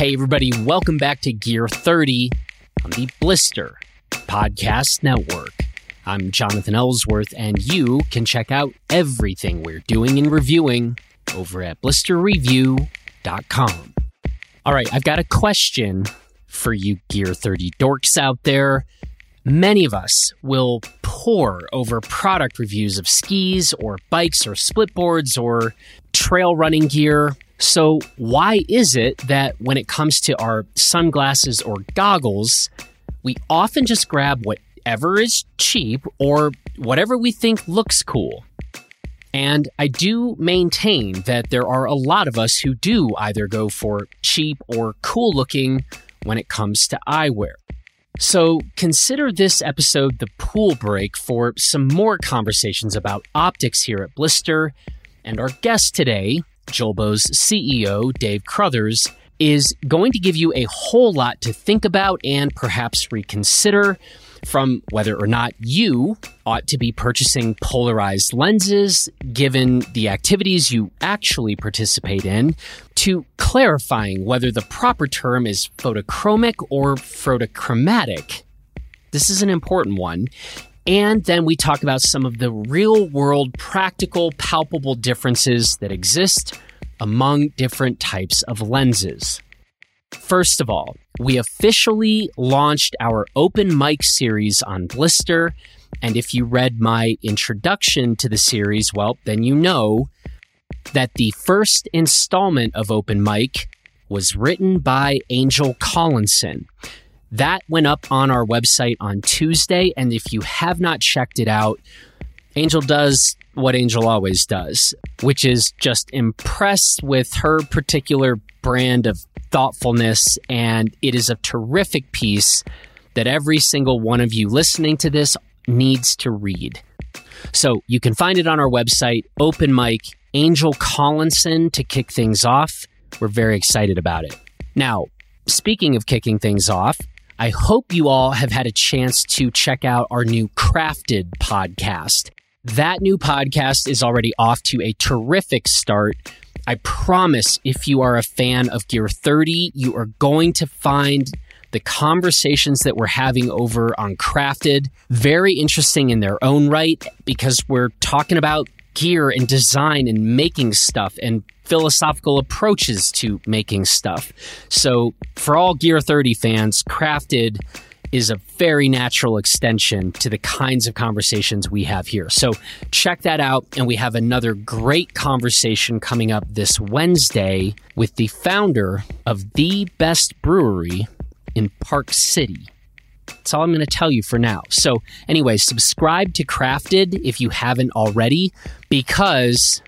Hey, everybody, welcome back to Gear 30 on the Blister Podcast Network. I'm Jonathan Ellsworth, and you can check out everything we're doing and reviewing over at blisterreview.com. All right, I've got a question for you Gear 30 dorks out there. Many of us will pore over product reviews of skis or bikes or splitboards or trail running gear. So, why is it that when it comes to our sunglasses or goggles, we often just grab whatever is cheap or whatever we think looks cool? And I do maintain that there are a lot of us who do either go for cheap or cool looking when it comes to eyewear. So consider this episode the pool break for some more conversations about optics here at Blister. And our guest today, Julbo's CEO, Dave Crothers, is going to give you a whole lot to think about and perhaps reconsider from whether or not you ought to be purchasing polarized lenses given the activities you actually participate in, to clarifying whether the proper term is photochromic or photochromatic. This is an important one. And then we talk about some of the real world, practical, palpable differences that exist among different types of lenses. First of all, we officially launched our open mic series on Blister. And if you read my introduction to the series, well, then you know that the first installment of Open Mic was written by Angel Collinson. That went up on our website on Tuesday. And if you have not checked it out, Angel does what Angel always does, which is just impress with her particular brand of thoughtfulness. And it is a terrific piece that every single one of you listening to this needs to read. So you can find it on our website, Open Mic, Angel Collinson to kick things off. We're very excited about it. Now, speaking of kicking things off, I hope you all have had a chance to check out our new Crafted podcast. That new podcast is already off to a terrific start. I promise if you are a fan of Gear 30, you are going to find the conversations that we're having over on Crafted very interesting in their own right because we're talking about gear and design and making stuff and philosophical approaches to making stuff. So, for all Gear 30 fans, Crafted is a very natural extension to the kinds of conversations we have here. So, check that out. And we have another great conversation coming up this Wednesday with the founder of the best brewery in Park City. That's all I'm going to tell you for now. So, anyway, subscribe to Crafted if you haven't already, because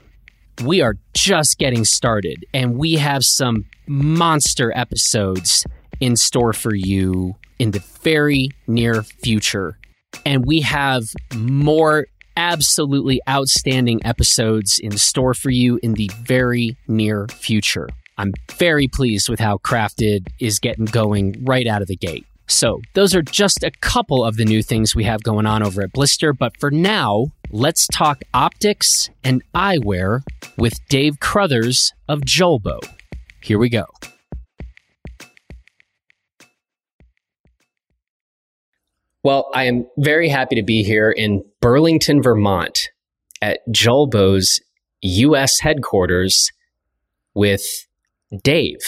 we are just getting started and we have some monster episodes in store for you in the very near future. And we have more absolutely outstanding episodes in store for you in the very near future. I'm very pleased with how Crafted is getting going right out of the gate. So, those are just a couple of the new things we have going on over at Blister. But for now, let's talk optics and eyewear with Dave Crothers of Julbo. Here we go. Well, I am very happy to be here in Burlington, Vermont at Julbo's US headquarters with Dave.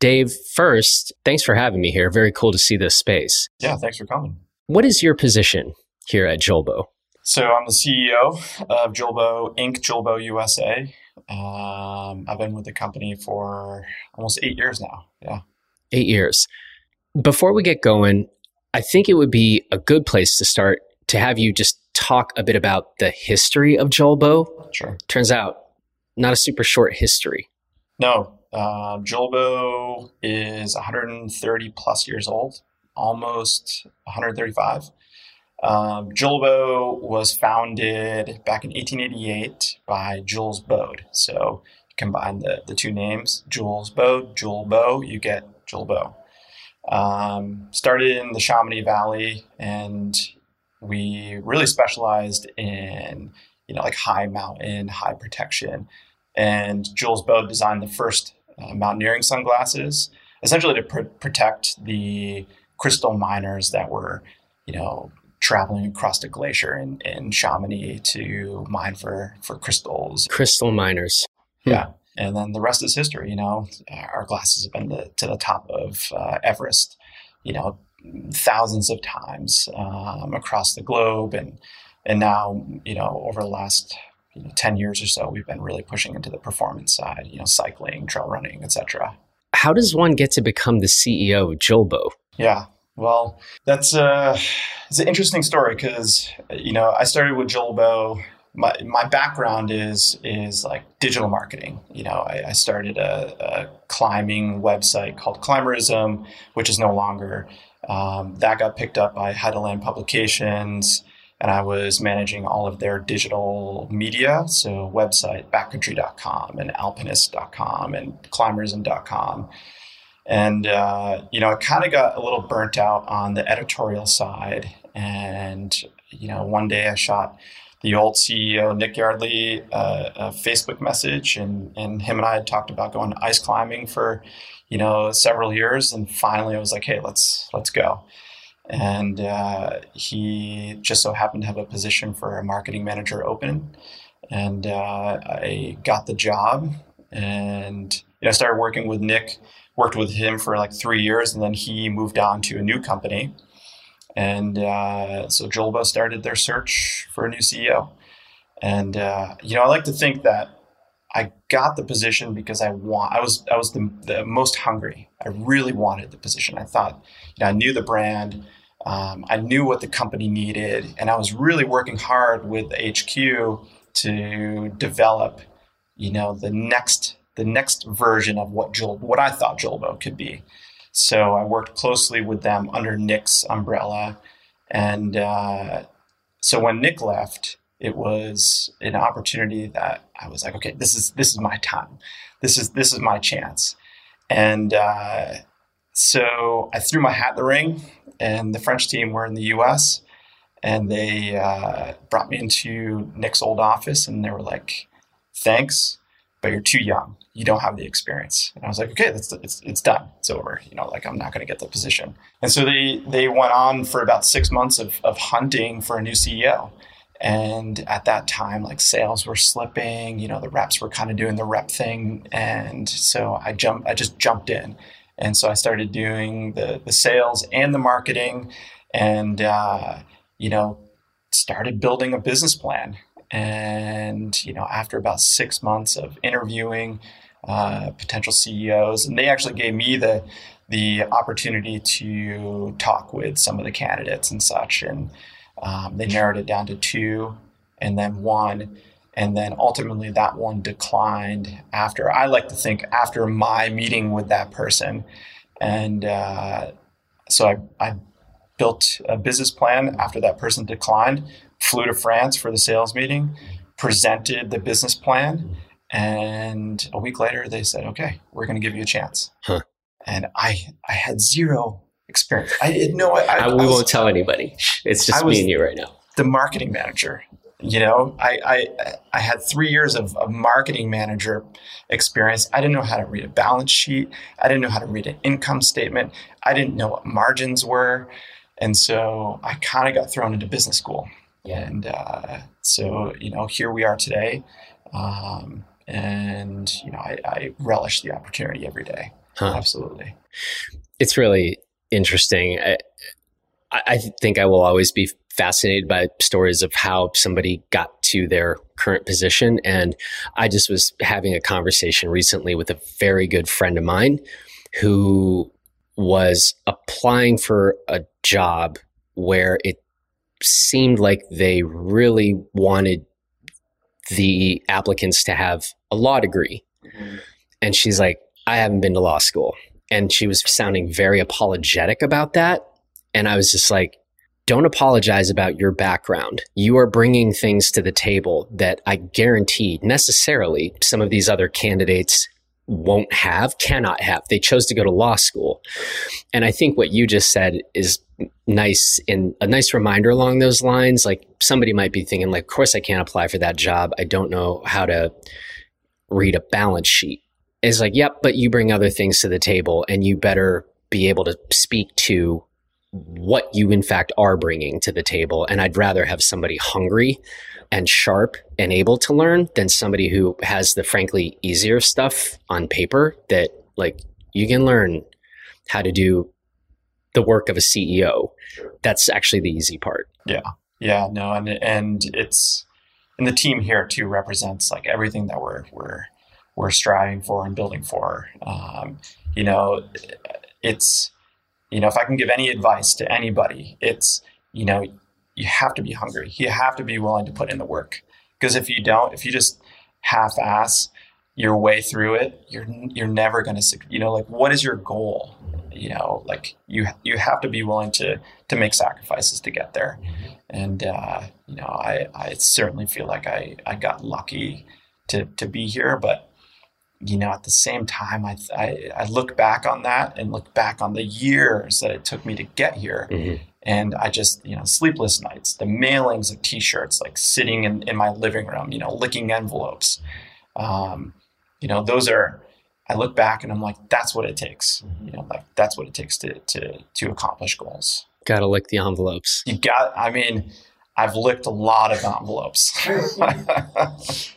Dave, first, thanks for having me here. Very cool to see this space. Yeah, thanks for coming. What is your position here at Julbo? So I'm the CEO of Julbo Inc., Julbo USA. Um, I've been with the company for almost eight years now. Yeah. Eight years. Before we get going, I think it would be a good place to start to have you just talk a bit about the history of Julbo. Sure. Turns out, not a super short history. No, uh, Julbo is 130 plus years old, almost 135. Um, Julbo was founded back in 1888 by Jules Baud. So combine the, the two names, Jules Baud, Julbo, you get Julbo. Um, started in the Chamonix Valley and we really specialized in, you know, like high mountain, high protection. And Jules Baud designed the first uh, mountaineering sunglasses, essentially to pr- protect the crystal miners that were, you know, traveling across the glacier in, in Chamonix to mine for for crystals. Crystal miners. Hmm. Yeah. And then the rest is history. You know, our glasses have been to, to the top of uh, Everest, you know, thousands of times um, across the globe, and and now you know over the last you know, 10 years or so we've been really pushing into the performance side you know cycling trail running etc how does one get to become the ceo of julbo yeah. Well that's uh it's an interesting story because you know i started with julbo my, my background is is like digital marketing. You know, I, I started a, a, climbing website called Climbrism, which is no longer. Um, that got picked up by Height of Land Publications and I was managing all of their digital media, so website backcountry.com and alpinist.com and climbrism.com. And, uh, you know, I kind of got a little burnt out on the editorial side. And, you know, one day I shot the old CEO, Nick Yardley, uh, a Facebook message, and, and him and I had talked about going ice climbing for, you know, several years. And finally I was like, hey, let's, let's go and uh, he just so happened to have a position for a marketing manager open and uh, i got the job and you know, i started working with nick worked with him for like three years and then he moved on to a new company and uh, so julbo started their search for a new ceo and uh, you know i like to think that I got the position because I want. I was I was the, the most hungry. I really wanted the position. I thought, you know, I knew the brand. Um, I knew what the company needed, and I was really working hard with HQ to develop, you know, the next the next version of what Jul, what I thought Julbo could be. So I worked closely with them under Nick's umbrella, and uh, so when Nick left, it was an opportunity that I was like, okay, this is this is my time, this is this is my chance, and uh, so I threw my hat in the ring and the French team were in the U.S. and they uh, brought me into Nick's old office, and they were like, "Thanks, but you're too young. You don't have the experience." And I was like, "Okay, that's it's it's done. It's over. You know, like I'm not going to get the position." And so they they went on for about six months of of hunting for a new CEO. And at that time, like sales were slipping, you know, the reps were kind of doing the rep thing. And so I jumped, I just jumped in and so I started doing the, the sales and the marketing and, uh, you know, started building a business plan. And, you know, after about six months of interviewing uh, potential CEOs, and they actually gave me the, the opportunity to talk with some of the candidates and such. And um, they narrowed it down to two and then one and then ultimately that one declined after i like to think after my meeting with that person and uh, so I, I built a business plan after that person declined flew to france for the sales meeting presented the business plan and a week later they said okay we're going to give you a chance huh. and i i had zero experience i didn't know I, I, I we was, won't tell anybody it's just me and you right now the marketing manager you know, I, I, I had three years of, of, marketing manager experience. I didn't know how to read a balance sheet. I didn't know how to read an income statement. I didn't know what margins were. And so I kind of got thrown into business school. And uh, so, you know, here we are today. Um, and, you know, I, I, relish the opportunity every day. Huh. Absolutely. It's really interesting. I, I think I will always be fascinated by stories of how somebody got to their current position. And I just was having a conversation recently with a very good friend of mine who was applying for a job where it seemed like they really wanted the applicants to have a law degree. Mm-hmm. And she's like, I haven't been to law school. And she was sounding very apologetic about that. And I was just like, don't apologize about your background. You are bringing things to the table that I guarantee necessarily some of these other candidates won't have, cannot have. They chose to go to law school. And I think what you just said is nice and a nice reminder along those lines. Like somebody might be thinking, like, of course I can't apply for that job. I don't know how to read a balance sheet. It's like, yep, but you bring other things to the table and you better be able to speak to what you in fact are bringing to the table. And I'd rather have somebody hungry and sharp and able to learn than somebody who has the frankly easier stuff on paper that like you can learn how to do the work of a CEO. That's actually the easy part. Yeah. Yeah, no, and and it's and the team here too represents like everything that we're we're we're striving for and building for. Um, you know, it's you know if I can give any advice to anybody, it's you know you have to be hungry. You have to be willing to put in the work because if you don't, if you just half-ass your way through it, you're you're never going to you know like what is your goal? You know, like you you have to be willing to to make sacrifices to get there. And uh, you know, I I certainly feel like I I got lucky to to be here, but you know, at the same time, I, I, I look back on that and look back on the years that it took me to get here. Mm-hmm. And I just, you know, sleepless nights, the mailings of t-shirts, like sitting in, in my living room, you know, licking envelopes. Um, you know, those are, I look back and I'm like, that's what it takes. Mm-hmm. You know, like that's what it takes to, to, to accomplish goals. Got to lick the envelopes. You got, I mean, I've licked a lot of envelopes.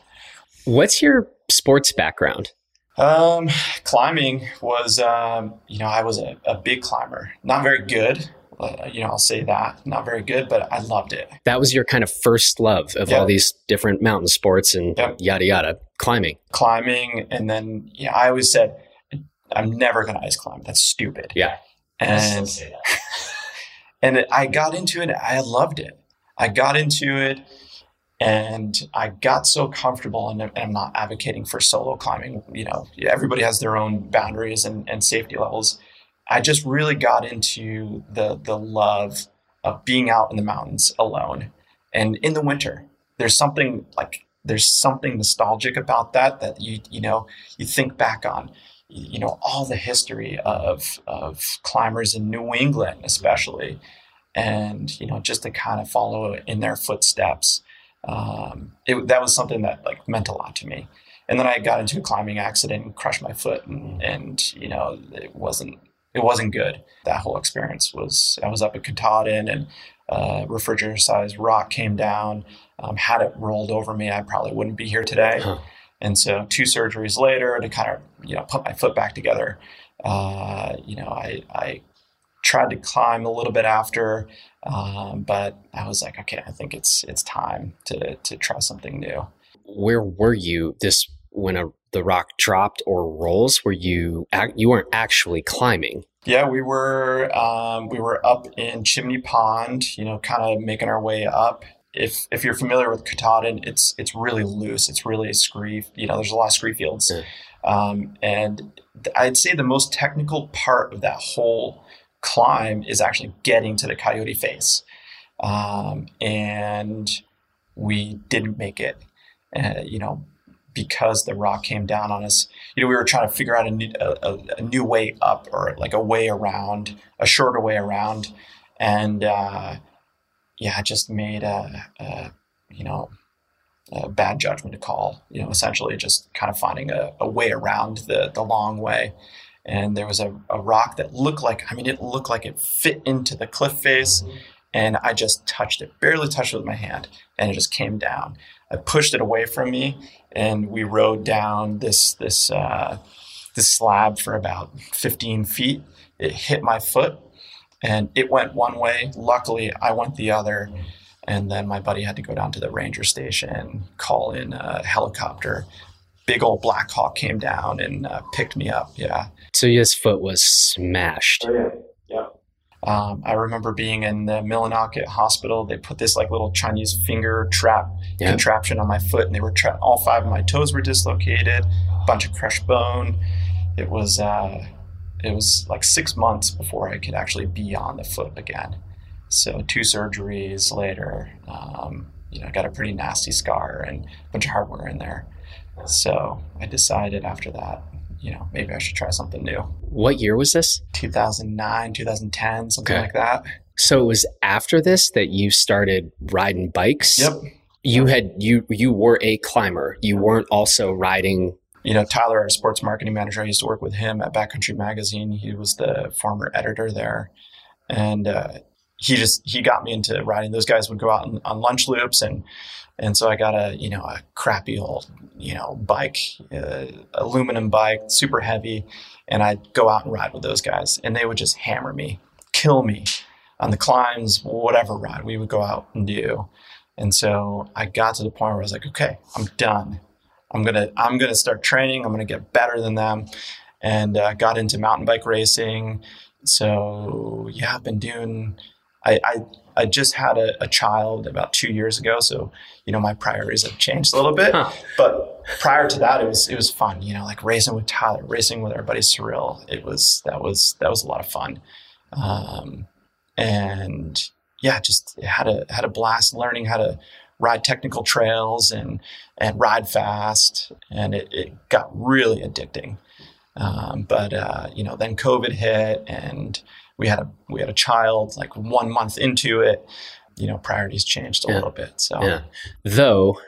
What's your sports background? Um, climbing was, um, you know, I was a, a big climber, not very good. Uh, you know, I'll say that not very good, but I loved it. That was your kind of first love of yep. all these different mountain sports and yep. yada yada. Climbing, climbing, and then yeah, I always said, I'm never going to ice climb. That's stupid. Yeah, and and I got into it. I loved it. I got into it and I got so comfortable, and I'm not advocating for solo climbing. You know, everybody has their own boundaries and, and safety levels. I just really got into the the love of being out in the mountains alone, and in the winter. There's something like there's something nostalgic about that that you you know you think back on you know all the history of of climbers in New England especially and you know just to kind of follow in their footsteps um, it, that was something that like meant a lot to me. And then I got into a climbing accident and crushed my foot, and, and you know it wasn't it wasn't good. That whole experience was I was up at Katahdin and uh, refrigerator sized rock came down. Um, had it rolled over me, I probably wouldn't be here today. Huh. And so two surgeries later to kind of you know put my foot back together. Uh, you know I I tried to climb a little bit after, um, but I was like, okay, I think it's it's time to to try something new. Where were you this when a the rock dropped or rolls? where you you weren't actually climbing? Yeah, we were um, we were up in Chimney Pond, you know, kind of making our way up. If if you're familiar with Katahdin, it's it's really loose. It's really a scree. You know, there's a lot of scree fields, yeah. um, and I'd say the most technical part of that whole climb is actually getting to the coyote face. Um, and we didn't make it, uh, you know, because the rock came down on us. You know, we were trying to figure out a new, a, a new way up or like a way around, a shorter way around. And uh, yeah, I just made a, a, you know, a bad judgment call, you know, essentially just kind of finding a, a way around the, the long way and there was a, a rock that looked like I mean it looked like it fit into the cliff face and I just touched it barely touched it with my hand and it just came down I pushed it away from me and we rode down this this uh, this slab for about 15 feet it hit my foot and it went one way luckily I went the other and then my buddy had to go down to the ranger station call in a helicopter big old black hawk came down and uh, picked me up yeah so his foot was smashed. Oh, yeah. Yeah. Um, I remember being in the Millinocket hospital. They put this like little Chinese finger trap yeah. contraption on my foot, and they were tra- all five of my toes were dislocated, a bunch of crushed bone. It was uh, it was like six months before I could actually be on the foot again. So two surgeries later, um, you know, I got a pretty nasty scar and a bunch of hardware in there. So I decided after that, you know, maybe I should try something new. What year was this? 2009, 2010, something okay. like that. So it was after this that you started riding bikes? Yep. You had you you were a climber. You weren't also riding you know, Tyler, our sports marketing manager, I used to work with him at Backcountry Magazine. He was the former editor there, and uh, he just he got me into riding. Those guys would go out on, on, lunch loops, and and so I got a you know a crappy old you know bike, uh, aluminum bike, super heavy, and I'd go out and ride with those guys, and they would just hammer me, kill me on the climbs, whatever ride we would go out and do. And so I got to the point where I was like, okay, I'm done. I'm gonna I'm gonna start training. I'm gonna get better than them, and uh, got into mountain bike racing. So yeah, I've been doing. I I, I just had a, a, child about two years ago, so you know my priorities have changed a little bit. Huh. But prior to that, it was it was fun. You know, like racing with Tyler, racing with our buddy Surreal. It was that was that was a lot of fun, um, and yeah, just had a had a blast learning how to ride technical trails and and ride fast, and it, it got really addicting. Um, but uh, you know, then COVID hit, and we had a we had a child like one month into it. You know, priorities changed a yeah. little bit. So, yeah. though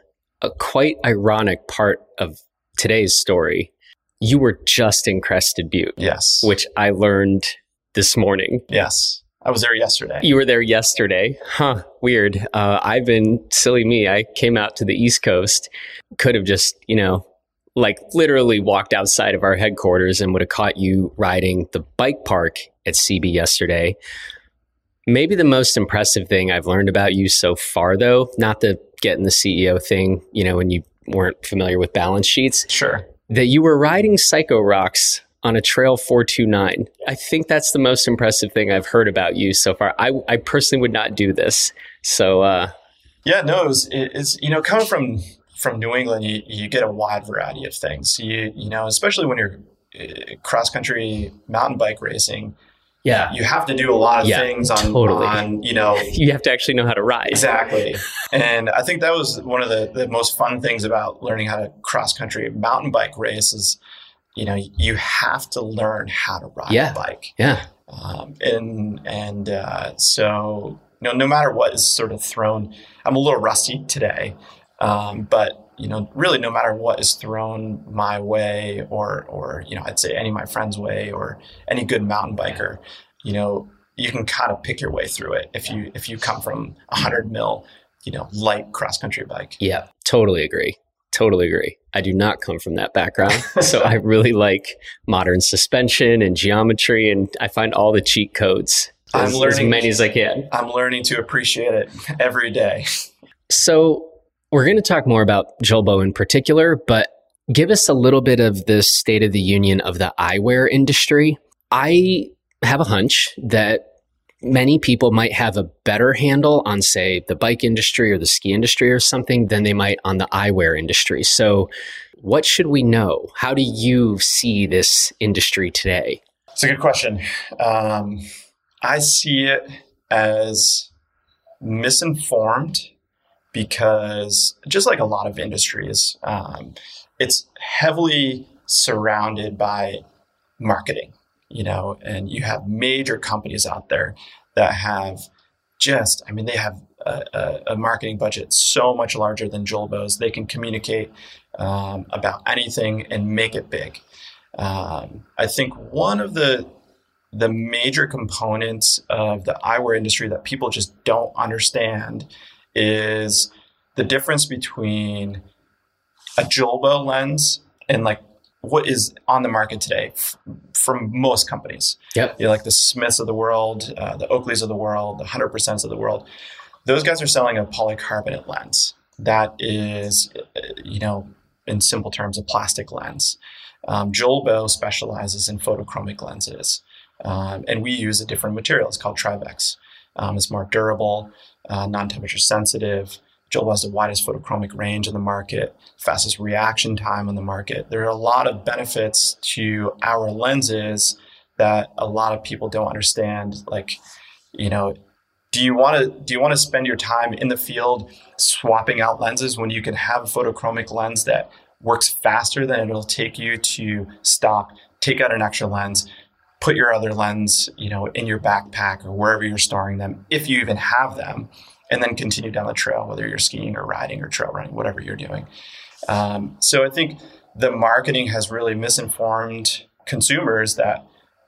a quite ironic part of today's story, you were just in Crested Butte. Yes, which I learned this morning. Yes. I was there yesterday. You were there yesterday. Huh. Weird. Uh, I've been silly me. I came out to the East Coast. Could have just, you know, like literally walked outside of our headquarters and would have caught you riding the bike park at CB yesterday. Maybe the most impressive thing I've learned about you so far, though, not the getting the CEO thing, you know, when you weren't familiar with balance sheets. Sure. That you were riding Psycho Rocks on a Trail 429. I think that's the most impressive thing I've heard about you so far. I, I personally would not do this. So, uh, yeah, no, it was, it's, you know, coming from, from New England, you, you get a wide variety of things. You, you know, especially when you're uh, cross country mountain bike racing, yeah you have to do a lot of yeah, things on, totally. on you know you have to actually know how to ride exactly and i think that was one of the, the most fun things about learning how to cross country mountain bike race is you know, you have to learn how to ride yeah. a bike. Yeah. Um, and and uh, so you know, no matter what is sort of thrown, I'm a little rusty today, um, but you know, really, no matter what is thrown my way, or or you know, I'd say any of my friends' way, or any good mountain biker, you know, you can kind of pick your way through it if you if you come from a hundred mil, you know, light cross country bike. Yeah, totally agree. Totally agree. I do not come from that background. so I really like modern suspension and geometry, and I find all the cheat codes. As, I'm learning as many as I can. I'm learning to appreciate it every day. So we're going to talk more about Julbo in particular, but give us a little bit of the state of the union of the eyewear industry. I have a hunch that many people might have a better handle on, say, the bike industry or the ski industry or something than they might on the eyewear industry. So, what should we know? How do you see this industry today? It's a good question. Um, I see it as misinformed because, just like a lot of industries, um, it's heavily surrounded by marketing you know, and you have major companies out there that have just, I mean, they have a, a, a marketing budget so much larger than Julbo's. They can communicate um, about anything and make it big. Um, I think one of the the major components of the eyewear industry that people just don't understand is the difference between a Julbo lens and like what is on the market today f- from most companies. Yep. You know, like the Smiths of the world, uh, the Oakleys of the world, the 100%s of the world. Those guys are selling a polycarbonate lens that is, you know, in simple terms, a plastic lens. Um, Julbo specializes in photochromic lenses, um, and we use a different material. It's called Trivex. Um, it's more durable, uh, non-temperature sensitive, Julbo has the widest photochromic range in the market, fastest reaction time on the market. There are a lot of benefits to our lenses that a lot of people don't understand. Like, you know, do you want to do you want to spend your time in the field swapping out lenses when you can have a photochromic lens that works faster than it'll take you to stop, take out an extra lens, put your other lens, you know, in your backpack or wherever you're storing them, if you even have them and then continue down the trail, whether you're skiing or riding or trail running, whatever you're doing. Um, so I think the marketing has really misinformed consumers that,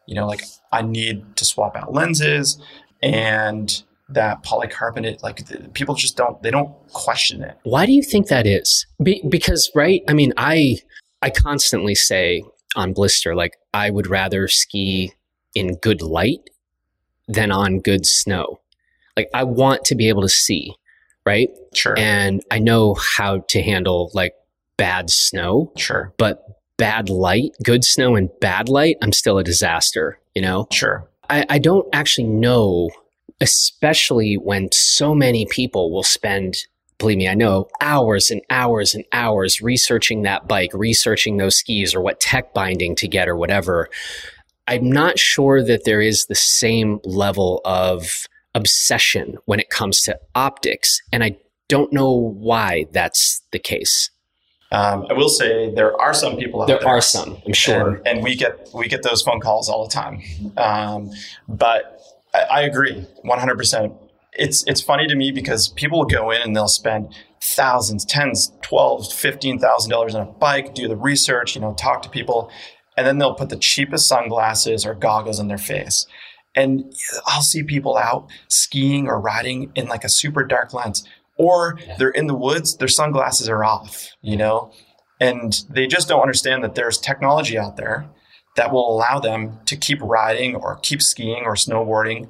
you know, like I need to swap out lenses and that polycarbonate like people just don't they don't question it. Why do you think that is? Be- because right? I mean i i constantly say on blister. Like i would rather ski in good light than on good snow. Like i want to be able to see right? Sure. And i know how to handle like bad snow sure. but bad light good snow and bad light i'm still a disaster you know? Sure. I, I don't actually know especially when so many people will spend believe me, I know hours and hours and hours researching that bike, researching those skis or what tech binding to get or whatever. I'm not sure that there is the same level of obsession when it comes to optics. And I don't know why that's the case. Um, I will say there are some people out there. There are some, I'm sure, and, and, we get we get those phone calls all the time. Um, but I, I agree 100%. It's, it's funny to me because people will go in and they'll spend thousands, tens, twelve, fifteen thousand dollars on a bike, do the research, you know, talk to people, and then they'll put the cheapest sunglasses or goggles in their face. And I'll see people out skiing or riding in like a super dark lens, or they're in the woods, their sunglasses are off, you know, and they just don't understand that there's technology out there that will allow them to keep riding or keep skiing or snowboarding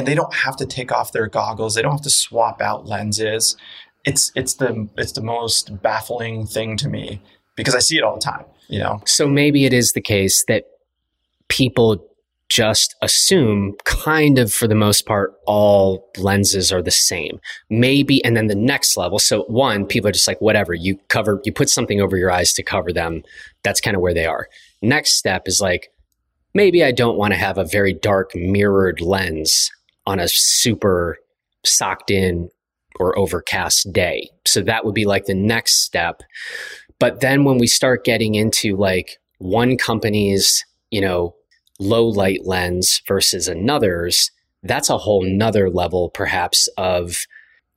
and they don't have to take off their goggles. They don't have to swap out lenses. It's it's the it's the most baffling thing to me because i see it all the time you know? So maybe it is the case that people just assume kind of for the most part all lenses are the same. Maybe and then the next level so one people are just like whatever you cover you put something over your eyes to cover them. That's kind of where they are. Next step is like, maybe I don't want to have a very dark mirrored lens on a super socked in or overcast day. So that would be like the next step. But then when we start getting into like one company's, you know, low light lens versus another's, that's a whole nother level perhaps of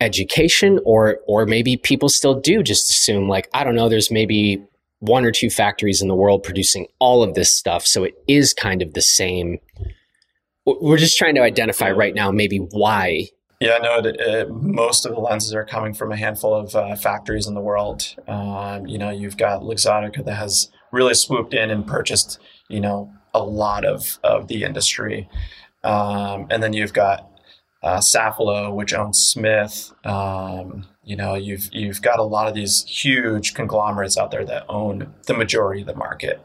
education or or maybe people still do just assume like I don't know there's maybe one or two factories in the world producing all of this stuff. So it is kind of the same. We're just trying to identify right now maybe why. Yeah, no, it, it, most of the lenses are coming from a handful of uh, factories in the world. Um, you know, you've got Luxottica that has really swooped in and purchased, you know, a lot of, of the industry. Um, and then you've got uh, which owns Smith. Um, you know, you've you've got a lot of these huge conglomerates out there that own the majority of the market,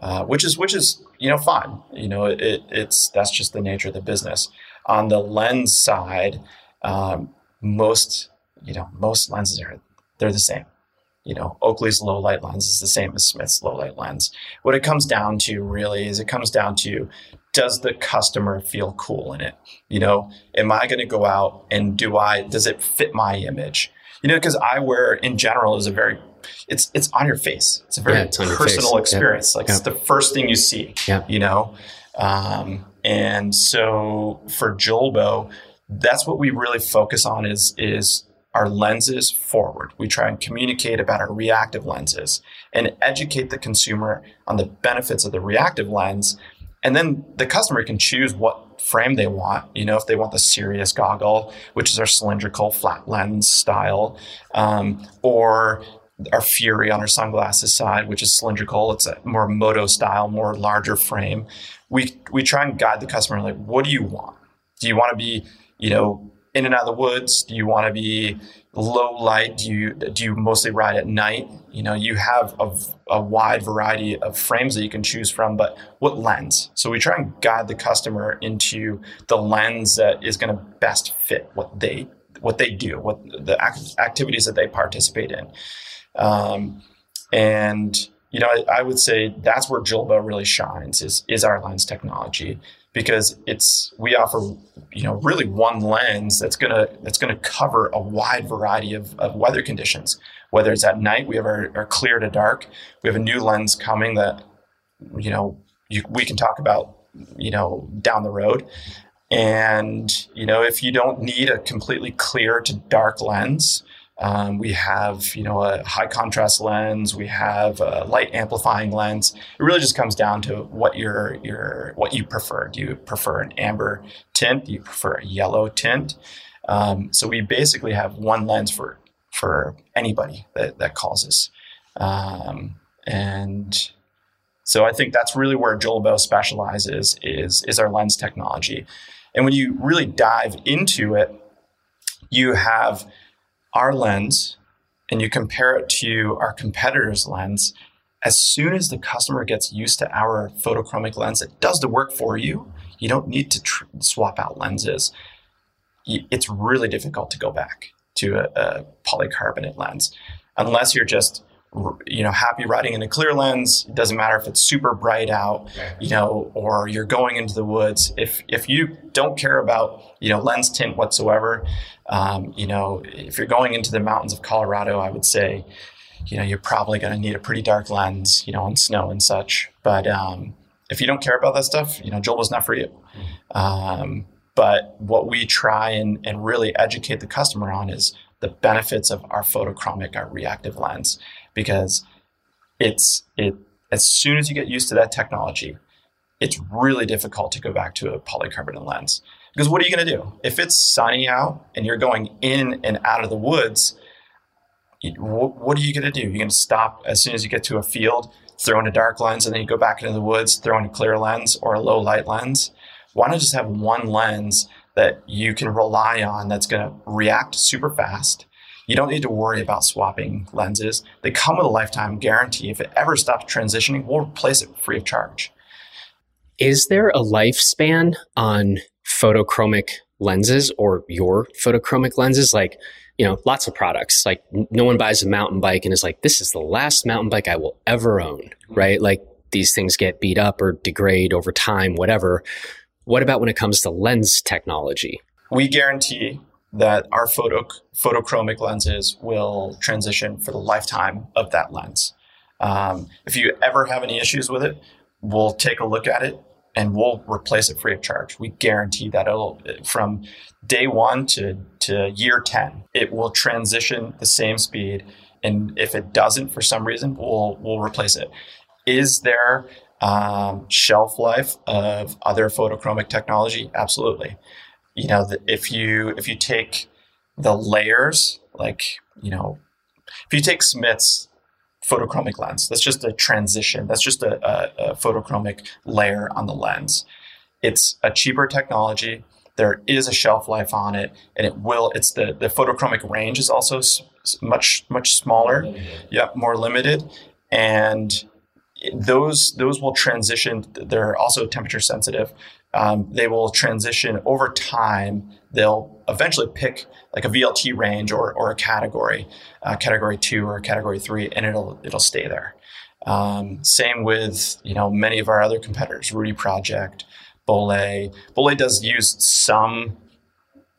uh, which is which is you know fine. You know, it, it's that's just the nature of the business. On the lens side, um, most you know most lenses are they're the same. You know, Oakley's low light lens is the same as Smith's low light lens. What it comes down to really is it comes down to does the customer feel cool in it? You know, am I going to go out and do I, does it fit my image? You know, because eyewear in general is a very, it's it's on your face. It's a very yeah, personal experience. Like it's the first thing you see. Yeah. You know, um, and so for Julbo, that's what we really focus on is is our lenses forward. We try and communicate about our reactive lenses and educate the consumer on the benefits of the reactive lens and then the customer can choose what frame they want. You know, if they want the Cyrius goggle, which is our cylindrical flat lens style, um, or our Fury on our sunglasses side, which is cylindrical. It's a more moto style, more larger frame. We we try and guide the customer like, what do you want? Do you want to be, you know, in and out of the woods? Do you want to be low light? Do you do you mostly ride at night? You know, you have a, a wide variety of frames that you can choose from, but what lens? So we try and guide the customer into the lens that is going to best fit what they what they do, what the activities that they participate in. Um, and you know, I, I, would say that's where Julbo really shines is is our lens technology because it's we offer you know really one lens that's gonna that's gonna cover a wide variety of, of weather conditions. Whether it's at night, we have our, our clear to dark. We have a new lens coming that you know you, we can talk about you know down the road. And you know if you don't need a completely clear to dark lens, Um, we have, you know, a high contrast lens. We have a light amplifying lens. It really just comes down to what your your what you prefer. Do you prefer an amber tint? Do you prefer a yellow tint? Um, so we basically have one lens for for anybody that that calls us, um, and so I think that's really where Julbo specializes is is our lens technology. And when you really dive into it, you have our lens and you compare it to our competitor's lens, as soon as the customer gets used to our photochromic lens, it does the work for you. You don't need to tr- swap out lenses. It's really difficult to go back to a, a polycarbonate lens unless you're just you know happy riding in a clear lens it doesn't matter if it's super bright out you know or you're going into the woods if if you don't care about you know lens tint whatsoever um, you know if you're going into the mountains of colorado i would say you know you're probably going to need a pretty dark lens you know on snow and such. But um, if you don't care about that stuff you know Julbo's not for you. Um, but what we try and, and really educate the customer on is the benefits of our photochromic our reactive lens. Because it's it as soon as you get used to that technology, it's really difficult to go back to a polycarbonate lens. Because what are you going to do? If it's sunny out and you're going in and out of the woods, what are you going to do? You're going to stop as soon as you get to a field, throw in a dark lens, and then you go back into the woods, throw in a clear lens or a low light lens. Why not just have one lens that you can rely on that's going to react super fast you don't need to worry about swapping lenses. They come with a lifetime guarantee. If it ever stops transitioning, we'll replace it free of charge. Is there a lifespan on photochromic lenses or your photochromic lenses? Like, you know, lots of products. Like, no one buys a mountain bike and is like, this is the last mountain bike I will ever own, right? Like, these things get beat up or degrade over time, whatever. What about when it comes to lens technology? We guarantee that our photo, photochromic lenses will transition for the lifetime of that lens. Um, if you ever have any issues with it, we'll take a look at it and we'll replace it free of charge. We guarantee that it'll from day one to, to year 10, it will transition the same speed. And if it doesn't for some reason, we'll, we'll replace it. Is there um, shelf life of other photochromic technology? Absolutely you know, if you if you take the layers, like you know, if you take Smith's photochromic lens, that's just a transition. That's just a, a, a photochromic layer on the lens. It's a cheaper technology. There is a shelf life on it, and it will. It's the the photochromic range is also much much smaller. Yep, more limited, and those those will transition. They're also temperature sensitive, um, they will transition over time. They'll eventually pick like a VLT range or, or a category, uh, category two or category three, and it'll it'll stay there. Um, same with you know many of our other competitors, Rudy Project, Bollé. Bollé does use some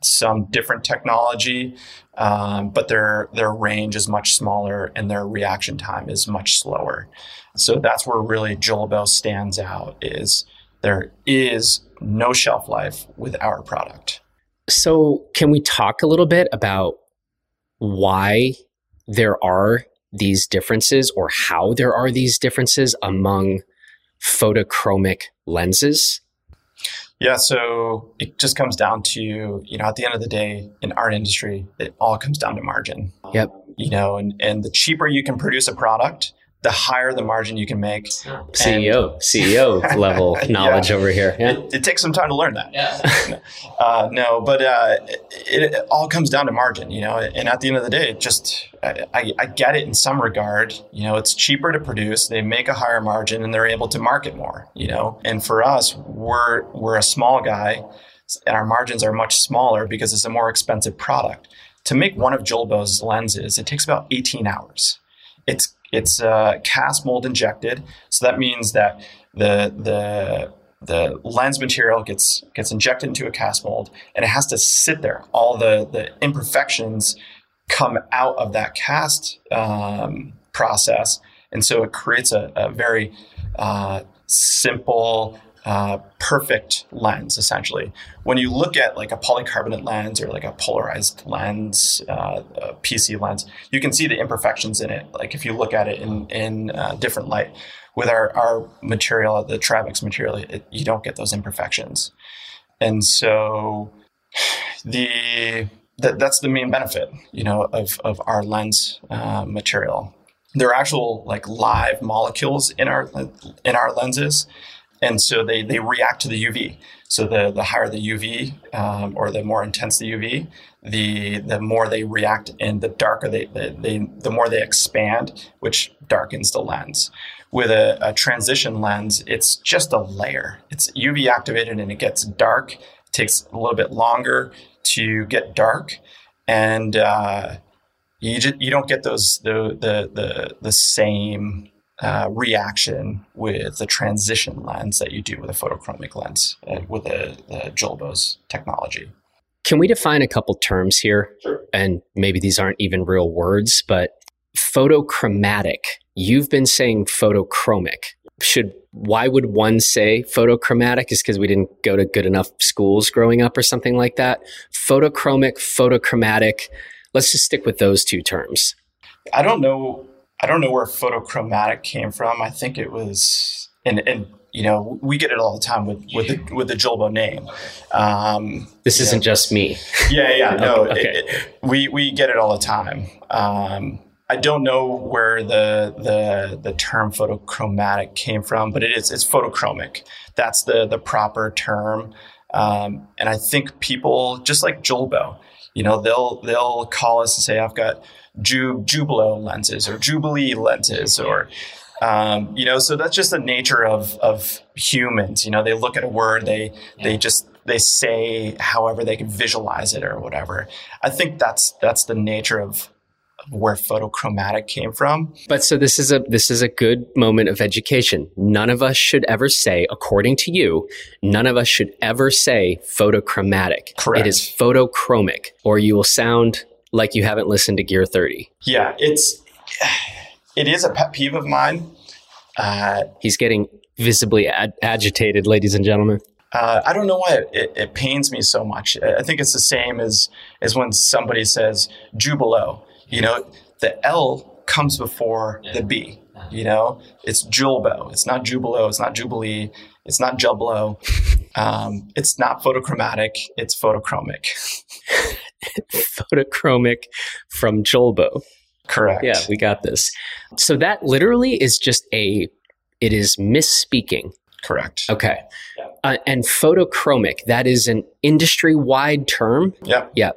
some different technology, um, but their their range is much smaller and their reaction time is much slower. So that's where really Julbo stands out. Is there is no shelf life with our product. So, can we talk a little bit about why there are these differences or how there are these differences among photochromic lenses? Yeah, so it just comes down to, you know, at the end of the day, in art industry, it all comes down to margin. Yep. You know, and, and the cheaper you can produce a product, the higher the margin you can make. CEO, and, CEO level knowledge yeah. over here. Yeah. It, it, takes some time to learn that. Yeah. uh, no, but uh, it, it, all comes down to margin, you know. And at the end of the day, it just I, I, get it in some regard. You know, it's cheaper to produce. They make a higher margin, and they're able to market more. You know, and for us, we're we're a small guy, and our margins are much smaller because it's a more expensive product. To make one of Julbo's lenses, it takes about 18 hours. It's it's uh, cast mold injected, so that means that the the the lens material gets gets injected into a cast mold, and it has to sit there. All the the imperfections come out of that cast um, process, and so it creates a, a very uh, simple, uh, perfect lens essentially. When you look at like a polycarbonate lens or like a polarized lens uh, a pc lens you can see the imperfections in it like if you look at it in in uh, different light. With our, our material the Trivex material it, you don't get those imperfections. And so the that, that's the main benefit you know of, of our lens uh, material. There are actual like live molecules in our in our lenses and so they, they react to the UV. So the, the higher the UV um, or the more intense the UV, the the more they react, and the darker they, they, they the more they expand, which darkens the lens. With a, a, transition lens, it's just a layer. It's UV activated and it gets dark. It takes a little bit longer to get dark, and uh, you just, you don't get those the the the, the same uh, reaction with the transition lens that you do with a photochromic lens uh, with the, the Julbo's technology. Can we define a couple terms here? Sure. And maybe these aren't even real words, but photochromatic. You've been saying photochromic. Should why would one say photochromatic? Is because we didn't go to good enough schools growing up or something like that. Photochromic, photochromatic. Let's just stick with those two terms. I don't know I don't know where photochromatic came from. I think it was, and, and you know, we get it all the time with with the with the Julbo name. Um, this isn't know. just me. Yeah, yeah, no, okay. It, it, we we get it all the time. Um, I don't know where the the the term photochromatic came from, but it is it's photochromic. That's the the proper term. Um, and I think people just like Julbo, you know, they'll they'll call us and say, "I've got." Ju- Jubilo lenses or Jubilee lenses or um, you know so that's just the nature of of humans you know they look at a word they they just they say however they can visualize it or whatever. I think that's that's the nature of where photochromatic came from. But so this is a this is a good moment of education. None of us should ever say according to you none of us should ever say photochromatic. Correct. it is photochromic or you will sound like you haven't listened to Gear 30. Yeah, it's it is a pet peeve of mine. Uh, He's getting visibly ad- agitated, ladies and gentlemen. Uh, I don't know why it, it, it, pains me so much. I think it's the same as as when somebody says Jubilo. You know, the L comes before the B. You know, it's Julbo. It's not Jubilo. It's not Jubilee. It's not Jublo. Um, it's not photochromatic. It's photochromic. photochromic from Julbo. Correct. Yeah, we got this. So that literally is just a, it is misspeaking. Correct. Okay. Yeah. Uh, and photochromic, that is an industry wide term. Yeah. Yeah.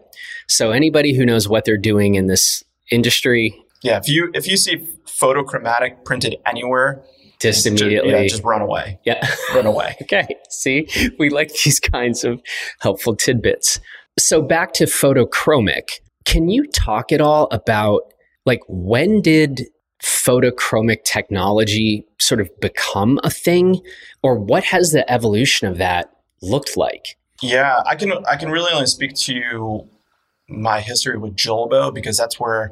So anybody who knows what they're doing in this industry. Yeah. If you, if you see photochromatic printed anywhere, just immediately just, yeah, just run away. Yeah. run away. okay. See, we like these kinds of helpful tidbits. So back to photochromic. Can you talk at all about like when did photochromic technology sort of become a thing or what has the evolution of that looked like? Yeah, I can I can really only speak to my history with Julbo because that's where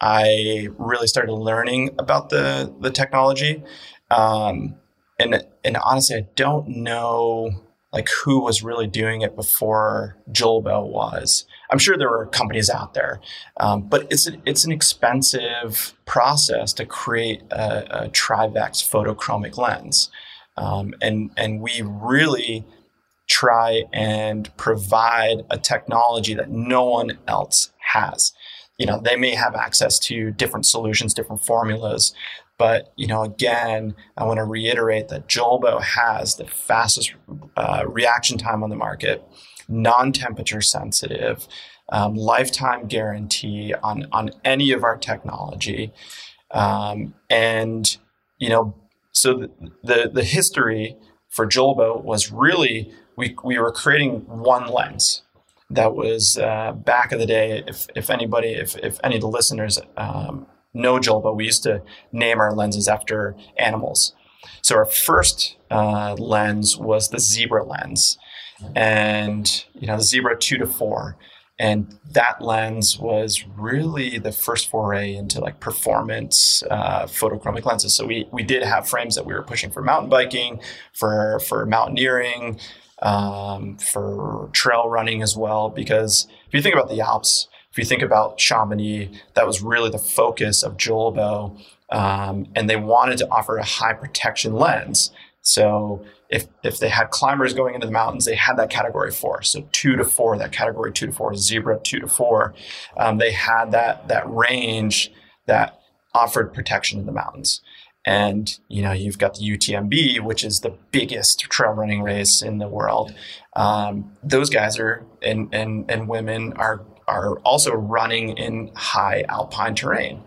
I really started learning about the the technology. Um, and and honestly, I don't know like who was really doing it before Julbo was. I'm sure there were companies out there, um, but it's a, it's an expensive process to create a, a Trivex photochromic lens, um, and and we really try and provide a technology that no one else has. You know, they may have access to different solutions, different formulas, but you know, again, I want to reiterate that Julbo has the fastest uh, reaction time on the market, non-temperature sensitive, um, lifetime guarantee on on any of our technology, um, and you know, so the, the the history for Julbo was really we we were creating one lens that was uh, back in the day. If if anybody, if if any of the listeners um, no but We used to name our lenses after animals. So our first uh, lens was the zebra lens, and you know the zebra two to four, and that lens was really the first foray into like performance uh, photochromic lenses. So we we did have frames that we were pushing for mountain biking, for for mountaineering, um, for trail running as well. Because if you think about the Alps, if you think about Chamonix, that was really the focus of Julbo, um, and they wanted to offer a high protection lens. So if if they had climbers going into the mountains, they had that category four. So two to four, that category two to four, zebra two to four. Um, they had that that range that offered protection in the mountains. And you know you've got the UTMB, which is the biggest trail running race in the world. Um, those guys are and and and women are are also running in high alpine terrain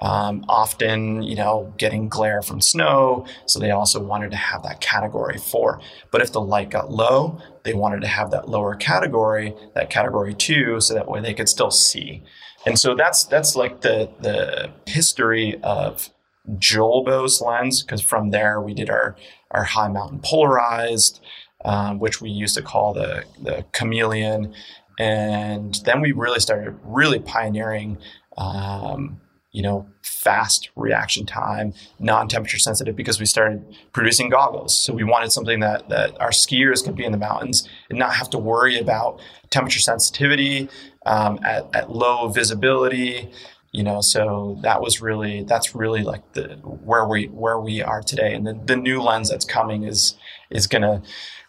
um, often, you know, getting glare from snow. So they also wanted to have that category four. But if the light got low, they wanted to have that lower category, that category two, so that way they could still see. And so that's that's like the the history of Julbo's lens, because from there we did our our high mountain polarized, um, which we used to call the the chameleon, and then we really started really pioneering um, you know, fast reaction time, non-temperature sensitive because we started producing goggles. So we wanted something that that our skiers could be in the mountains and not have to worry about temperature sensitivity um, at, at low visibility. You know, so that was really that's really like the where we where we are today. And the, the new lens that's coming is is gonna,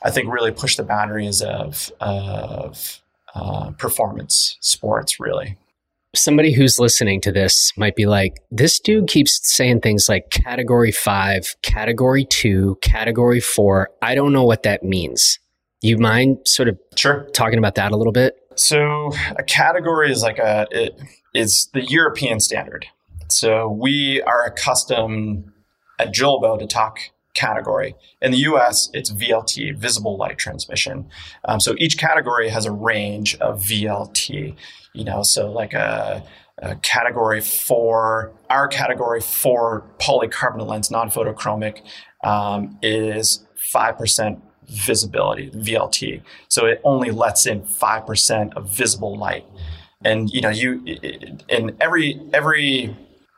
I think, really push the boundaries of of uh, performance sports really somebody who's listening to this might be like, this dude keeps saying things like category five, category two, category four. I don't know what that means. You mind sort of sure talking about that a little bit? So a category is like a it is the European standard. So we are accustomed at Julbo to talk category. In the US, it's VLT, visible light transmission. Um, so each category has a range of VLT you know, so like a, a category four, our category four polycarbonate lens, non-photochromic, um, is 5% visibility, VLT. So it only lets in 5% of visible light. And, you know, you, in every, every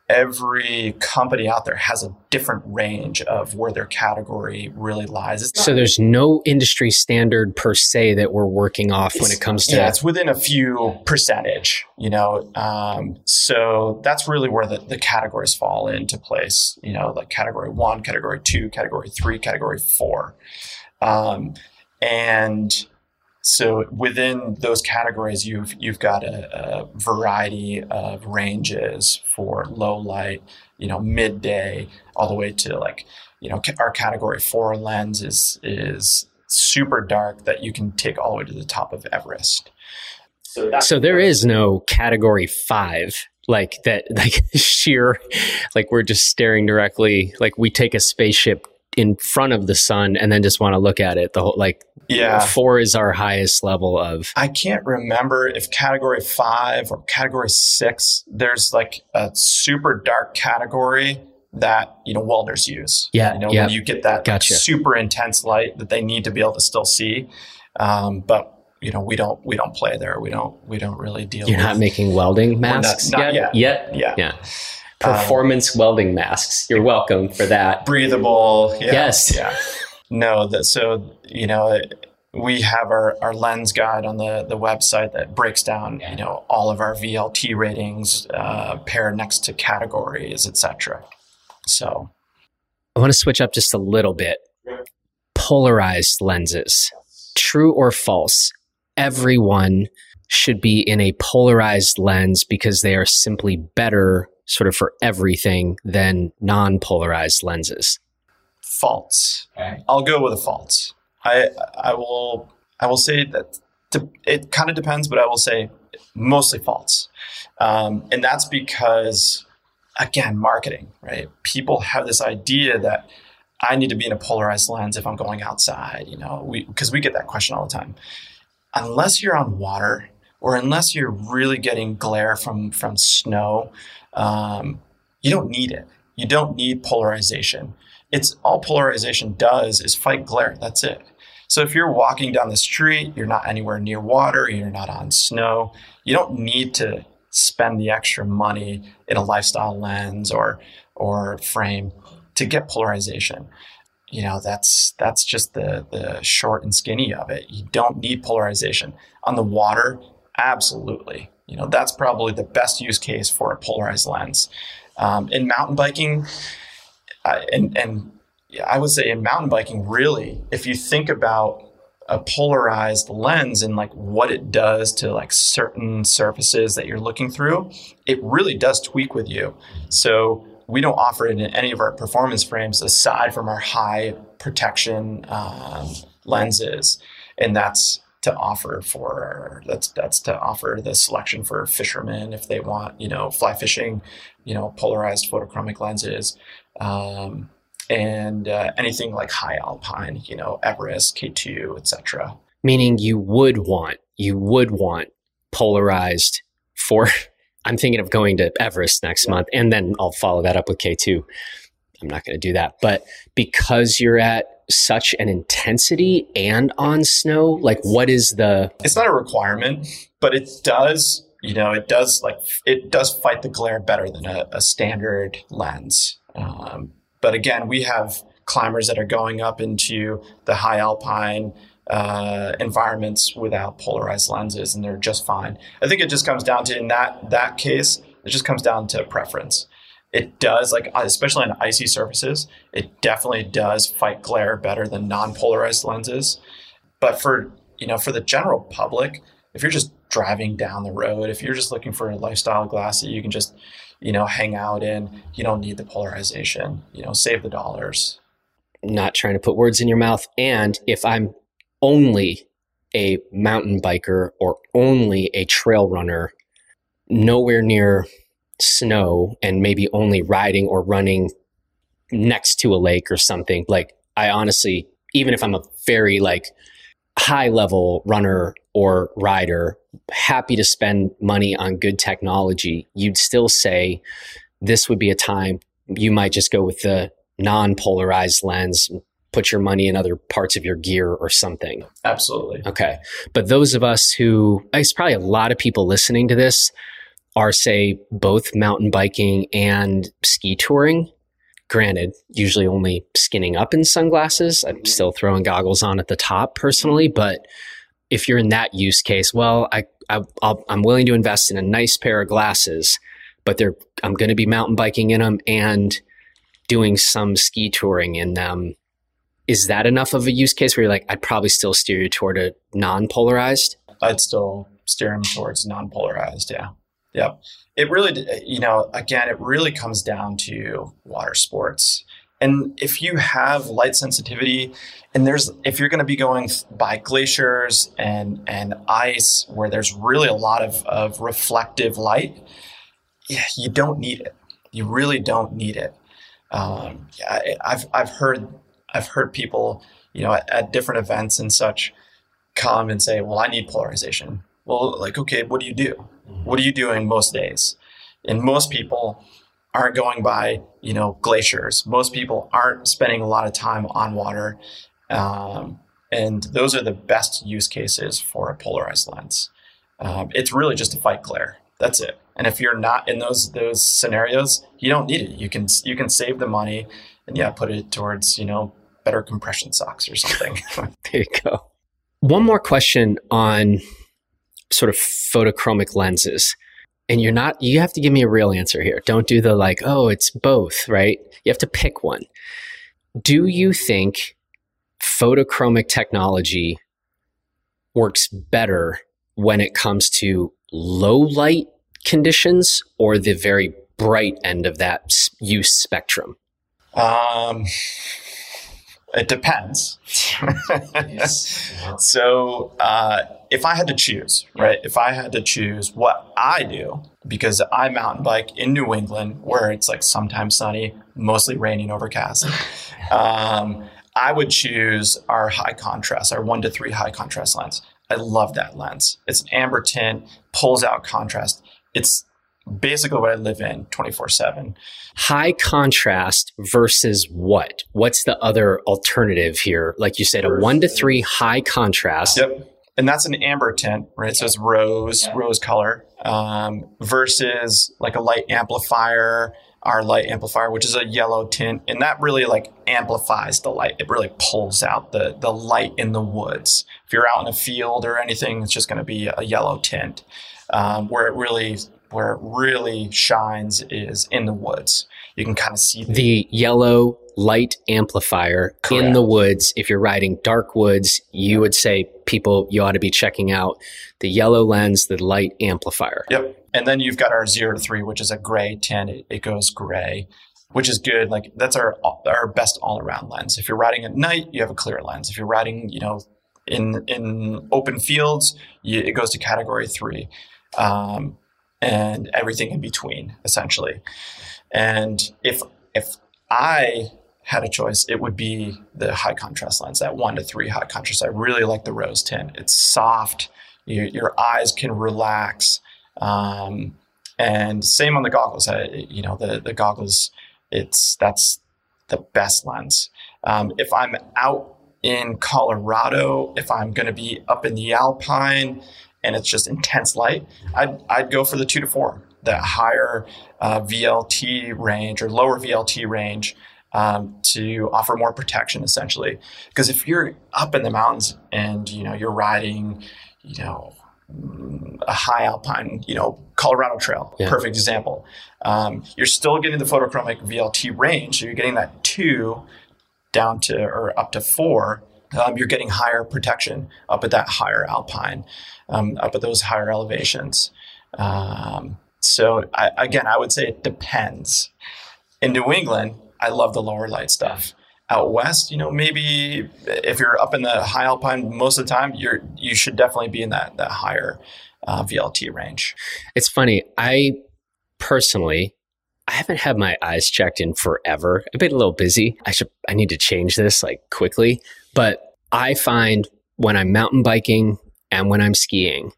every company out there has a different range of where their category really lies. so there's no industry standard per se that we're working off when it comes to yeah, it's within a few percentage, you know. Um, so that's really where the, the categories fall into place. You know, like category one, category two, category three, category four, um, and so within those categories, you've you've got a, a, variety of ranges for low light, you know, midday, all the way to like, you know, our category four lens is is super dark that you can take all the way to the top of Everest. So, so there is no category five like that, like sheer, like we're just staring directly, like we take a spaceship in front of the sun and then just want to look at it the whole like yeah. four is our highest level of i can't remember if category five or category six there's like a super dark category that you know welders use. Yeah you know yeah. when you get that gotcha. like, super intense light that they need to be able to still see. Um, but you know we don't we don't play there. We don't we don't really deal you're with, not making welding masks not, not yet? yet. Yet? Yeah performance um, welding masks. You're welcome for that. Breathable. Yeah, yes. Yeah. No, that so you know we have our, our lens guide on the, the website that breaks down you know all of our VLT ratings uh, paired next to categories, etc. So I want to switch up just a little bit. Polarized lenses, true or false? Everyone should be in a polarized lens because they are simply better sort of for everything than non polarized lenses? False. Okay. I'll go with a false. I I will I will say that to, it kind of depends, but I will say mostly false, um, and that's because again, marketing, right? People have this idea that I need to be in a polarized lens if I'm going outside, you know, because we, we get that question all the time. Unless you're on water or unless you're really getting glare from from snow, um, you don't need it. You don't need polarization. It's all polarization does is fight glare. That's it. So if you're walking down the street, you're not anywhere near water, you're not on snow, you don't need to spend the extra money in a lifestyle lens or or frame to get polarization. You know, that's that's just the the short and skinny of it. You don't need polarization. On the water, absolutely. You know, that's probably the best use case for a polarized lens. Um, in mountain biking, and and I would say in mountain biking, really, if you think about a polarized lens and like what it does to like certain surfaces that you're looking through, it really does tweak with you. So we don't offer it in any of our performance frames aside from our high protection um, lenses, and that's to offer for that's that's to offer the selection for fishermen if they want you know fly fishing, you know polarized photochromic lenses. Um, and uh, anything like high alpine, you know, Everest, K2, etc. Meaning you would want, you would want polarized for, I'm thinking of going to Everest next yeah. month and then I'll follow that up with K2. I'm not going to do that. But because you're at such an intensity and on snow, like what is the. It's not a requirement, but it does, you know, it does like, it does fight the glare better than a, a standard lens. Um, but again, we have climbers that are going up into the high alpine uh, environments without polarized lenses, and they're just fine. I think it just comes down to in that that case, it just comes down to preference. It does like uh, especially on icy surfaces, it definitely does fight glare better than non-polarized lenses. But for you know for the general public, if you're just driving down the road, if you're just looking for a lifestyle glass that you can just you know, hang out in. You don't need the polarization. You know, save the dollars. Not trying to put words in your mouth. And if I'm only a mountain biker or only a trail runner, nowhere near snow and maybe only riding or running next to a lake or something, like I honestly, even if I'm a very like high level runner or rider, happy to spend money on good technology, you'd still say this would be a time you might just go with the non polarized lens, put your money in other parts of your gear or something. Absolutely. Okay. But those of us who, it's probably a lot of people listening to this are, say, both mountain biking and ski touring. Granted, usually only skinning up in sunglasses. I'm still throwing goggles on at the top personally, but if you're in that use case, well, I, I am willing to invest in a nice pair of glasses, but they're I'm going to be mountain biking in them and doing some ski touring in them. Is that enough of a use case where you're like, I'd probably still steer you toward a non-polarized? I'd still steer them towards non-polarized. Yeah. Yep. It really, you know, again, it really comes down to water sports. And if you have light sensitivity, and there's if you're going to be going by glaciers and and ice where there's really a lot of, of reflective light, yeah, you don't need it. You really don't need it. Um, yeah, I've I've heard I've heard people, you know, at, at different events and such, come and say, "Well, I need polarization." Well, like, okay, what do you do? What are you doing most days? And most people aren't going by, you know, glaciers. Most people aren't spending a lot of time on water. Um, and those are the best use cases for a polarized lens. Um, it's really just to fight glare. That's it. And if you're not in those those scenarios, you don't need it. You can you can save the money and yeah, put it towards you know better compression socks or something. there you go. One more question on sort of photochromic lenses. And you're not you have to give me a real answer here. Don't do the like oh it's both right? You have to pick one. Do you think photochromic technology works better when it comes to low light conditions or the very bright end of that use spectrum? Um it depends. so, uh, if I had to choose, right, if I had to choose what I do, because I mountain bike in New England where it's like sometimes sunny, mostly raining, overcast, um, I would choose our high contrast, our one to three high contrast lens. I love that lens. It's an amber tint, pulls out contrast. It's basically what I live in 24 7. High contrast versus what? What's the other alternative here? Like you said, a one to three high contrast. Yep. And that's an amber tint, right? So it's rose, yeah. rose color, um, versus like a light amplifier, our light amplifier, which is a yellow tint. And that really like amplifies the light. It really pulls out the, the light in the woods. If you're out in a field or anything, it's just going to be a yellow tint. Um, where it really where it really shines is in the woods. You can kind of see the, the yellow light amplifier Correct. in the woods. If you're riding dark woods, you would say people you ought to be checking out the yellow lens, the light amplifier. Yep. And then you've got our zero to three, which is a gray tint. It, it goes gray, which is good. Like that's our our best all around lens. If you're riding at night, you have a clear lens. If you're riding, you know, in in open fields, you, it goes to category three. Um, and everything in between, essentially. And if if I had a choice, it would be the high contrast lens, that one to three high contrast. I really like the rose tint. It's soft. Your, your eyes can relax. Um, and same on the goggles. I, you know, the the goggles. It's that's the best lens. Um, if I'm out in Colorado, if I'm going to be up in the Alpine, and it's just intense light, I'd, I'd go for the two to four, that higher uh, VLT range or lower VLT range um, to offer more protection essentially. Because if you're up in the mountains and, you know, you're riding, you know, a high alpine, you know, Colorado Trail, yeah. perfect example. Um, you're still getting the photochromic VLT range, so you're getting that two down to or up to four. Um, you're getting higher protection up at that higher alpine um, up at those higher elevations. Um, so I, again, I would say it depends. In New England, I love the lower light stuff. Out west, you know, maybe if you're up in the high alpine most of the time, you're you should definitely be in that that higher uh, VLT range. It's funny. I personally I haven't had my eyes checked in forever. I've been a little busy. I should I need to change this like quickly. But I find when I'm mountain biking and when I'm skiing,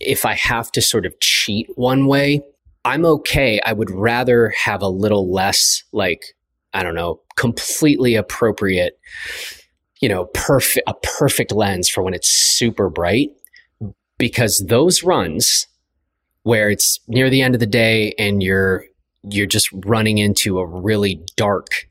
if I have to sort of cheat one way, I'm okay. I would rather have a little less, like, I don't know, completely appropriate, you know, perfect, a perfect lens for when it's super bright. Because those runs where it's near the end of the day and you're, you're just running into a really dark,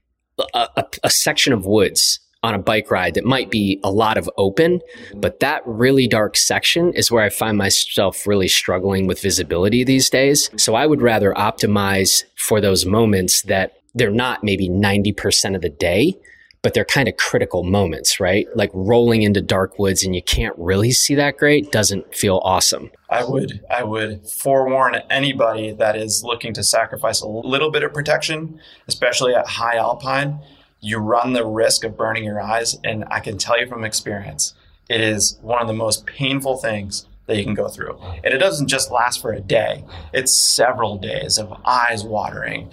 a, a, a section of woods on a bike ride that might be a lot of open, but that really dark section is where I find myself really struggling with visibility these days. So I would rather optimize for those moments that they're not maybe 90% of the day, but they're kind of critical moments, right? Like rolling into dark woods and you can't really see that great doesn't feel awesome. I would I would forewarn anybody that is looking to sacrifice a little bit of protection, especially at high alpine you run the risk of burning your eyes. And I can tell you from experience, it is one of the most painful things that you can go through. And it doesn't just last for a day, it's several days of eyes watering.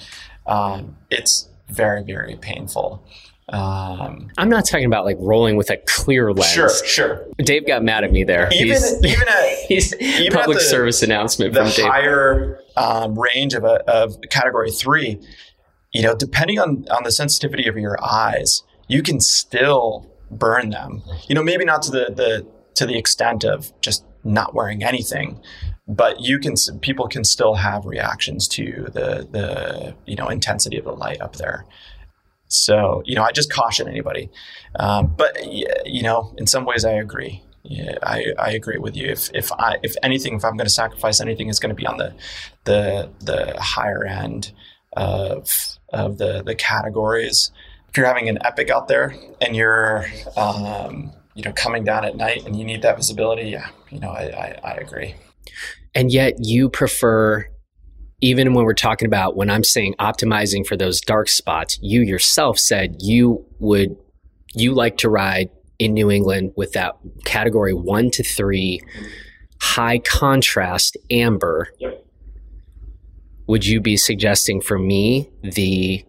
Um, it's very, very painful. Um, I'm not talking about like rolling with a clear lens. Sure, sure. Dave got mad at me there. Even he's, even at he's even public at the, service announcement the from Dave. higher um, range of a of category three you know, depending on, on the sensitivity of your eyes, you can still burn them. You know, maybe not to the, the to the extent of just not wearing anything, but you can people can still have reactions to the the you know intensity of the light up there. So you know, I just caution anybody. Um, but you know, in some ways, I agree. Yeah, I, I agree with you. If if I if anything, if I'm going to sacrifice anything, it's going to be on the the the higher end of of the the categories. If you're having an epic out there and you're um, you know coming down at night and you need that visibility, yeah, you know I, I, I agree. And yet you prefer even when we're talking about when I'm saying optimizing for those dark spots, you yourself said you would you like to ride in New England with that category one to three high contrast amber. Yep would you be suggesting for me the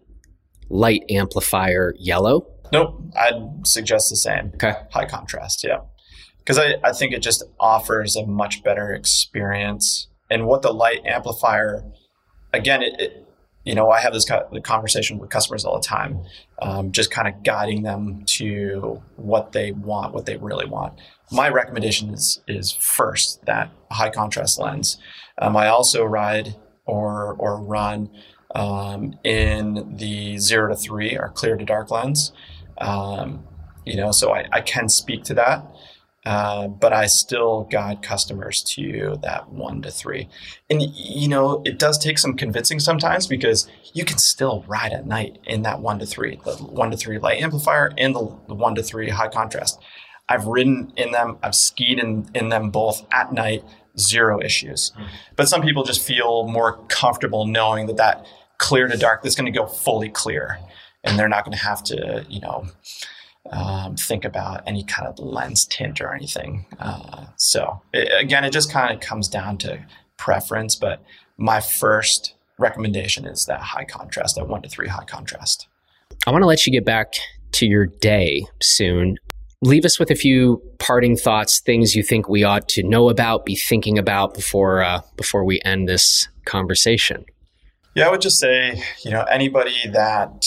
light amplifier yellow? Nope. I'd suggest the same. Okay. High contrast, yeah. Because I, I think it just offers a much better experience. And what the light amplifier again, it, it, you know, I have this conversation with customers all the time, um, just kind of guiding them to what they want, what they really want. My recommendation is is first that high contrast lens. Um, I also ride or or run um, in the zero to three, or clear to dark lens. Um, you know, so I, I can speak to that. Uh, but I still guide customers to that one to three. And, you know, it does take some convincing sometimes because you can still ride at night in that one to three, the one to three light amplifier and the, the one to three high contrast. I've ridden in them, I've skied in, in them both at night, zero issues. Mm. But some people just feel more comfortable knowing that that clear to dark is going to go fully clear and they're not going to have to, you know, um, think about any kind of lens tint or anything. Uh, so it, again, it just kind of comes down to preference. But my first recommendation is that high contrast, that one to three high contrast. I want to let you get back to your day soon. Leave us with a few parting thoughts, things you think we ought to know about, be thinking about before uh, before we end this conversation. Yeah, I would just say, you know, anybody that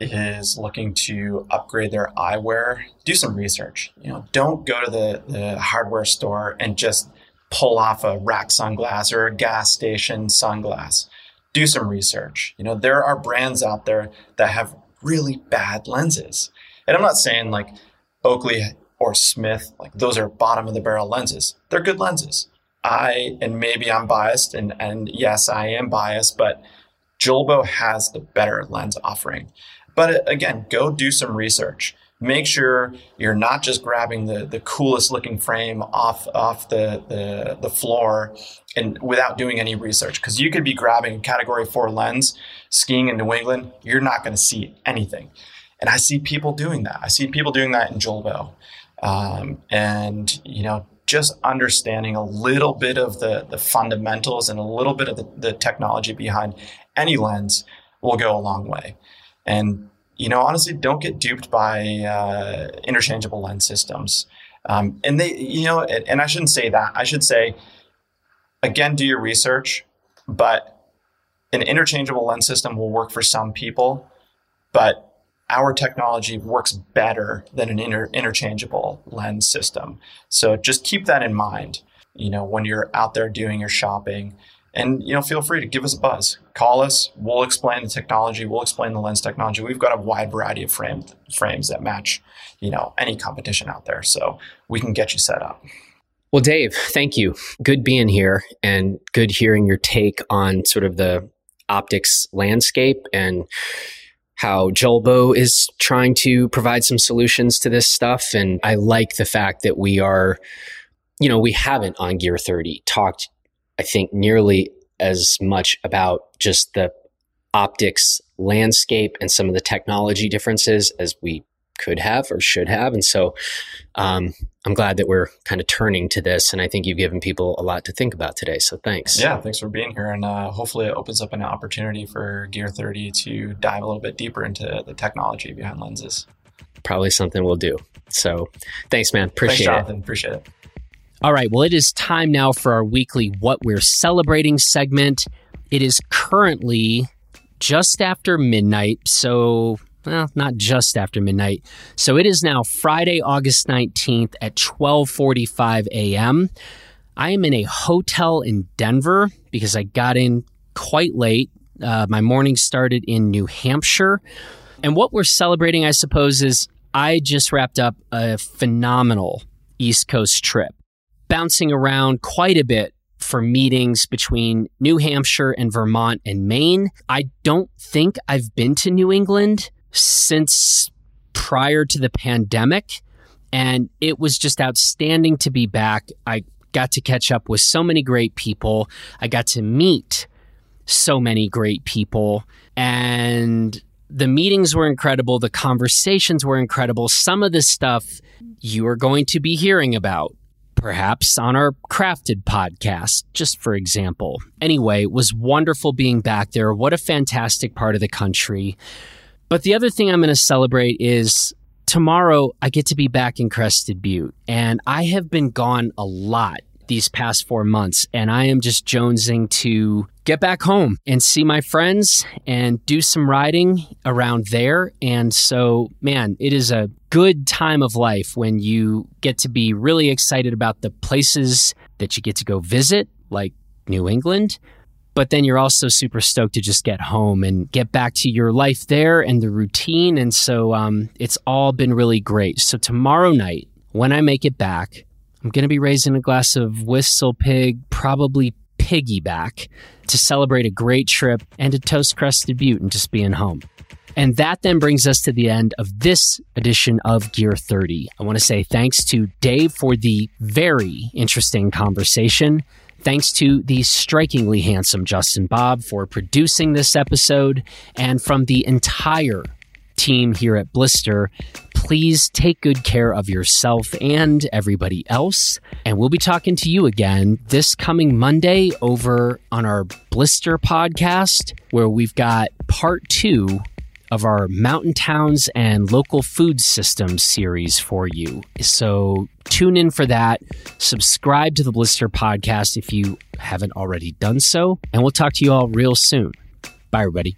is looking to upgrade their eyewear, do some research. You know, don't go to the, the hardware store and just pull off a rack sunglass or a gas station sunglass. Do some research. You know, there are brands out there that have really bad lenses. And I'm not saying like Oakley or Smith, like those are bottom of the barrel lenses. They're good lenses. I, and maybe I'm biased, and, and yes, I am biased, but Julbo has the better lens offering. But uh, again, go do some research. Make sure you're not just grabbing the, the coolest looking frame off off the, the, the floor and without doing any research. Because you could be grabbing a category four lens, skiing in New England, you're not going to see anything. And I see people doing that. I see people doing that in Julbo. Um, and, you know, just understanding a little bit of the, the fundamentals and a little bit of the, the technology behind any lens will go a long way. And you know, honestly, don't get duped by uh, interchangeable lens systems. Um, and they, you know, and I shouldn't say that. I should say, again, do your research. But an interchangeable lens system will work for some people, but our technology works better than an inter- interchangeable lens system. So just keep that in mind. You know, when you're out there doing your shopping, and you know, feel free to give us a buzz. Call us. We'll explain the technology. We'll explain the lens technology. We've got a wide variety of frame, frames that match, you know, any competition out there. So we can get you set up. Well, Dave, thank you. Good being here and good hearing your take on sort of the optics landscape and how Julbo is trying to provide some solutions to this stuff. And I like the fact that we are, you know, we haven't on Gear 30 talked I think, nearly as much about just the optics landscape and some of the technology differences as we could have or should have. And so um, I'm glad that we're kind of turning to this. And I think you've given people a lot to think about today. So thanks. Yeah, thanks for being here. And uh, hopefully it opens up an opportunity for Gear 30 to dive a little bit deeper into the technology behind lenses. Probably something we'll do. So thanks, man. Appreciate thanks, Jonathan. it. Appreciate it. All right, well, it is time now for our weekly What We're Celebrating segment. It is currently just after midnight, so, well, not just after midnight. So it is now Friday, August 19th at 12:45 a.m. I am in a hotel in Denver because I got in quite late. Uh, my morning started in New Hampshire. And what we're celebrating, I suppose, is I just wrapped up a phenomenal East Coast trip bouncing around quite a bit for meetings between New Hampshire and Vermont and Maine. I don't think I've been to New England since prior to the pandemic. And it was just outstanding to be back. I got to catch up with so many great people. I got to meet so many great people. And the meetings were incredible. The conversations were incredible. Some of the stuff you are going to be hearing about perhaps on our crafted podcast, just for example. Anyway, it was wonderful being back there. What a fantastic part of the country. But the other thing I'm going to celebrate is tomorrow I get to be back in Crested Butte. And I have been gone a lot these past four months, and I am just jonesing to get back home and see my friends and do some riding around there. And so, man, it is a good time of life when you get to be really excited about the places that you get to go visit, like New England. But then you're also super stoked to just get home and get back to your life there and the routine. And so um, it's all been really great. So tomorrow night, when I make it back, I'm going to be raising a glass of WhistlePig, probably piggyback, to celebrate a great trip and to toast Crested Butte and just being home. And that then brings us to the end of this edition of Gear 30. I want to say thanks to Dave for the very interesting conversation. Thanks to the strikingly handsome Jules Baud for producing this episode. And from the entire team here at Blister, please take good care of yourself and everybody else. And we'll be talking to you again this coming Monday over on our Blister podcast, where we've got part two of our Mountain Towns and Local Food Systems series for you. So tune in for that. Subscribe to the Blister podcast if you haven't already done so. And we'll talk to you all real soon. Bye, everybody.